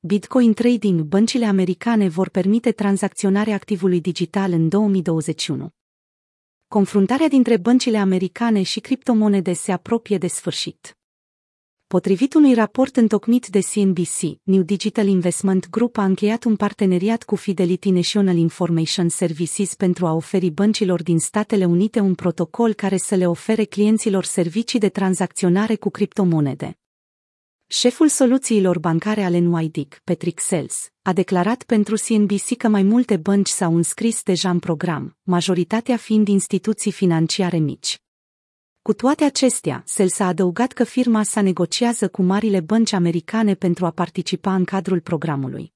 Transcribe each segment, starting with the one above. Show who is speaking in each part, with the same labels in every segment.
Speaker 1: Bitcoin Trading, băncile americane vor permite tranzacționarea activului digital în 2021. Confruntarea dintre băncile americane și criptomonede se apropie de sfârșit. Potrivit unui raport întocmit de CNBC, New Digital Investment Group a încheiat un parteneriat cu Fidelity National Information Services pentru a oferi băncilor din Statele Unite un protocol care să le ofere clienților servicii de tranzacționare cu criptomonede. Șeful soluțiilor bancare ale NYDIG, Patrick Sells, a declarat pentru CNBC că mai multe bănci s-au înscris deja în program, majoritatea fiind instituții financiare mici. Cu toate acestea, Sells a adăugat că firma sa negociază cu marile bănci americane pentru a participa în cadrul programului.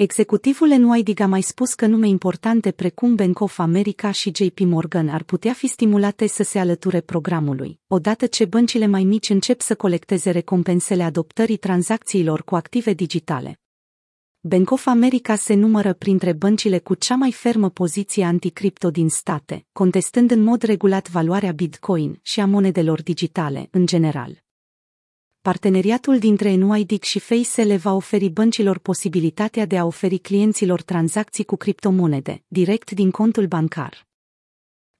Speaker 1: Executivul NYDIG a mai spus că nume importante precum Bank of America și JP Morgan ar putea fi stimulate să se alăture programului, odată ce băncile mai mici încep să colecteze recompensele adoptării tranzacțiilor cu active digitale. Bank of America se numără printre băncile cu cea mai fermă poziție anticripto din state, contestând în mod regulat valoarea Bitcoin și a monedelor digitale, în general. Parteneriatul dintre NYDIC și Face le va oferi băncilor posibilitatea de a oferi clienților tranzacții cu criptomonede, direct din contul bancar.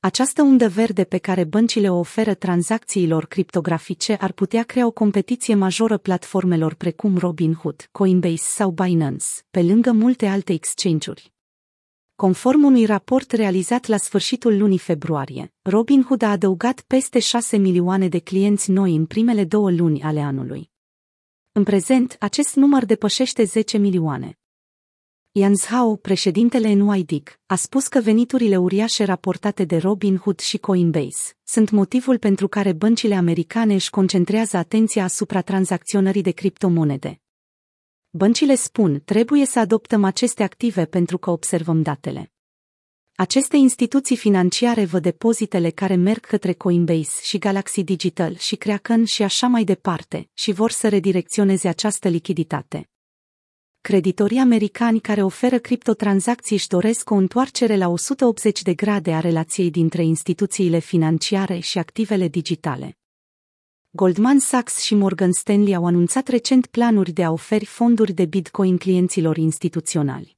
Speaker 1: Această undă verde pe care băncile o oferă tranzacțiilor criptografice ar putea crea o competiție majoră platformelor precum Robinhood, Coinbase sau Binance, pe lângă multe alte exchange-uri. Conform unui raport realizat la sfârșitul lunii februarie, Robinhood a adăugat peste 6 milioane de clienți noi în primele două luni ale anului. În prezent, acest număr depășește 10 milioane. Jans Hao, președintele NYDIG, a spus că veniturile uriașe raportate de Robinhood și Coinbase sunt motivul pentru care băncile americane își concentrează atenția asupra tranzacționării de criptomonede, Băncile spun, trebuie să adoptăm aceste active pentru că observăm datele. Aceste instituții financiare văd depozitele care merg către Coinbase și Galaxy Digital și Kraken și așa mai departe și vor să redirecționeze această lichiditate. Creditorii americani care oferă criptotransacții își doresc o întoarcere la 180 de grade a relației dintre instituțiile financiare și activele digitale. Goldman Sachs și Morgan Stanley au anunțat recent planuri de a oferi fonduri de Bitcoin clienților instituționali.